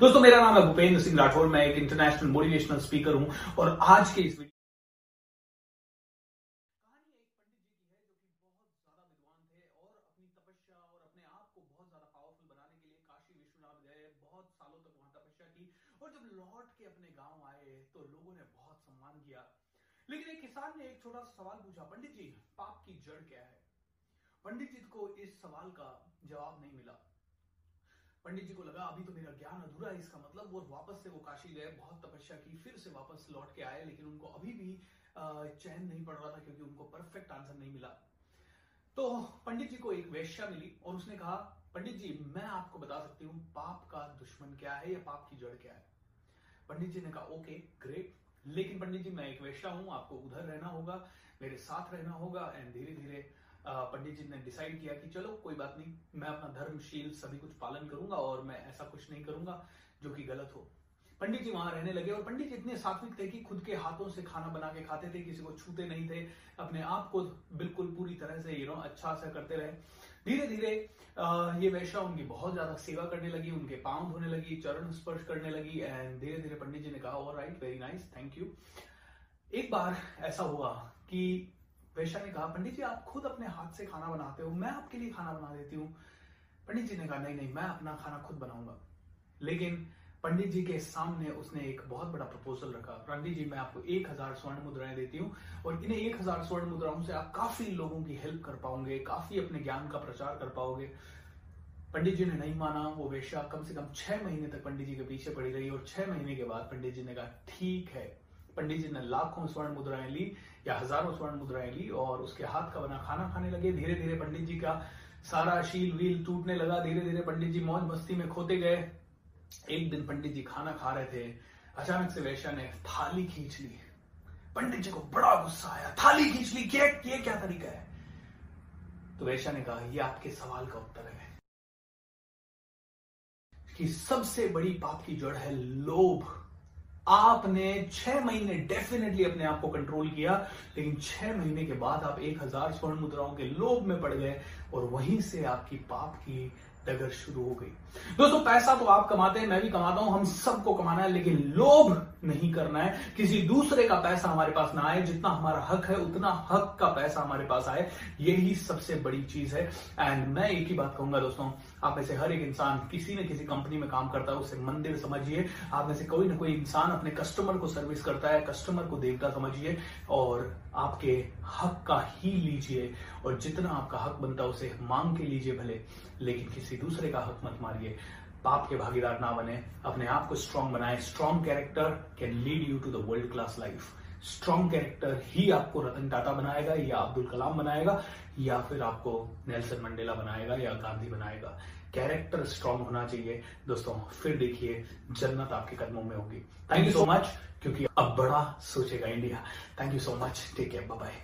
दोस्तों, मेरा नाम है भूपेंद्र सिंह राठौर, मैं एक इंटरनेशनल मोटिवेशनल स्पीकर हूँ, और आज के इस और जब लौट के अपने गाँव आए तो लोगों ने बहुत सम्मान किया लेकिन एक किसान ने एक छोटा सा सवाल पूछा, पंडित जी, पाप की जड़ क्या है? पंडित जी को इस सवाल का जवाब नहीं मिला। पंडित जी को लगा, अभी तो मेरा ज्ञान अधूरा है, इसका मतलब वो वापस से वो काशी गए, बहुत तपस्या की, फिर से वापस लौट के आए, लेकिन उनको अभी भी चैन नहीं पड़ रहा था क्योंकि उनको परफेक्ट आंसर नहीं मिला. तो पंडित जी को एक वेश्या मिली और उसने कहा, पंडित जी, मैं आपको बता सकती हूँ, पाप का दुश्मन क्या है या पाप की जड़ क्या है? पंडित जी ने कहा, ओके ग्रेट लेकिन पंडित जी, मैं एक वेश्या हूँ, आपको उधर रहना होगा, मेरे साथ रहना होगा एंड धीरे धीरे पंडित जी ने डिसाइड किया कि चलो, कोई बात नहीं, मैं अपना धर्मशील सभी कुछ पालन करूँगा और मैं ऐसा कुछ नहीं करूँगा जो कि गलत हो। पंडित जी वहाँ रहने लगे और पंडित जी इतने सात्विक थे कि खुद के हाथों से खाना बना के खाते थे, किसी को छूते नहीं थे, अपने आप को बिल्कुल पूरी तरह से यू नो अच्छा सा करते रहे। धीरे धीरे ये वैश्या उनकी बहुत ज़्यादा सेवा करने लगी, उनके पाँव धोने लगी, चरण स्पर्श करने लगी एंड धीरे धीरे पंडित जी ने कहा और right very nice thank you एक बार ऐसा हुआ कि वैश्या ने कहा, पंडित जी, आप खुद अपने हाथ से खाना बनाते हो, मैं आपके लिए खाना बना देती हूँ। पंडित जी ने कहा, नहीं नहीं, मैं अपना खाना खुद बनाऊँगा। लेकिन पंडित जी के सामने उसने एक बहुत बड़ा प्रपोजल रखा। पंडित जी, मैं आपको एक हज़ार स्वर्ण मुद्राएँ देती हूँ और इन्हें एक हज़ार स्वर्ण मुद्राओं से आप काफ़ी लोगों की हेल्प कर पाओगे, काफ़ी अपने ज्ञान का प्रचार कर पाओगे। पंडित जी ने नहीं माना। वो वेश्या कम से कम छह महीने तक पंडित जी के पीछे पड़ी रही और छह महीने के बाद पंडित जी ने कहा, ठीक है पंडित जी ने लाखों स्वर्ण मुद्राएँ ली या हज़ारों स्वर्ण मुद्राएँ ली और उसके हाथ का बना खाना खाने लगे। धीरे धीरे पंडित जी का सारा शील वील टूटने लगा। धीरे धीरे पंडित जी मौज मस्ती में खोते गए। एक दिन पंडित जी खाना खा रहे थे। अचानक से वैश्या ने थाली खींच ली। पंडित जी को बड़ा गुस्सा आया। थाली खींच ली। क्या ये क्या तरीका है? तो वैश्या ने कहा यह आपके सवाल का उत्तर है कि सबसे बड़ी पाप की जड़ है लोभ। आपने छह महीने डेफिनेटली अपने आप को कंट्रोल किया, लेकिन छह महीने के बाद आप एक हज़ार स्वर्ण मुद्राओं के लोभ में पड़ गए और वहीं से आपकी पाप की डगर शुरू हो गई। दोस्तों, पैसा तो आप कमाते हैं, मैं भी कमाता हूँ, हम सबको कमाना है, लेकिन लोभ नहीं करना है। किसी दूसरे का पैसा हमारे पास ना आए, जितना हमारा हक है, उतना हक का पैसा हमारे पास आए। यही सबसे बड़ी चीज़ है। एंड मैं एक ही बात कहूँगा, दोस्तों, आप में से हर एक इंसान किसी न किसी कंपनी में काम करता है, उसे मंदिर समझिए। आप में से कोई ना कोई इंसान अपने कस्टमर को सर्विस करता है, कस्टमर को देवता समझिए, और आपके हक का ही लीजिए, और जितना आपका हक बनता है, उसे मांग के लीजिए भले, लेकिन किसी दूसरे का हक मत मारिए। पाप के भागीदार ना बने, अपने आप को स्ट्रांग बनाए। Strong character can lead you to the world class life strong character ही आपको रतन टाटा बनाएगा, या अब्दुल कलाम बनाएगा, या फिर आपको नेल्सन मंडेला बनाएगा, या गांधी बनाएगा। कैरेक्टर स्ट्रांग होना चाहिए। दोस्तों, फिर देखिए, जन्नत आपके कदमों में होगी। थैंक यू सो मच क्योंकि अब बड़ा सोचेगा India thank you so much take care bye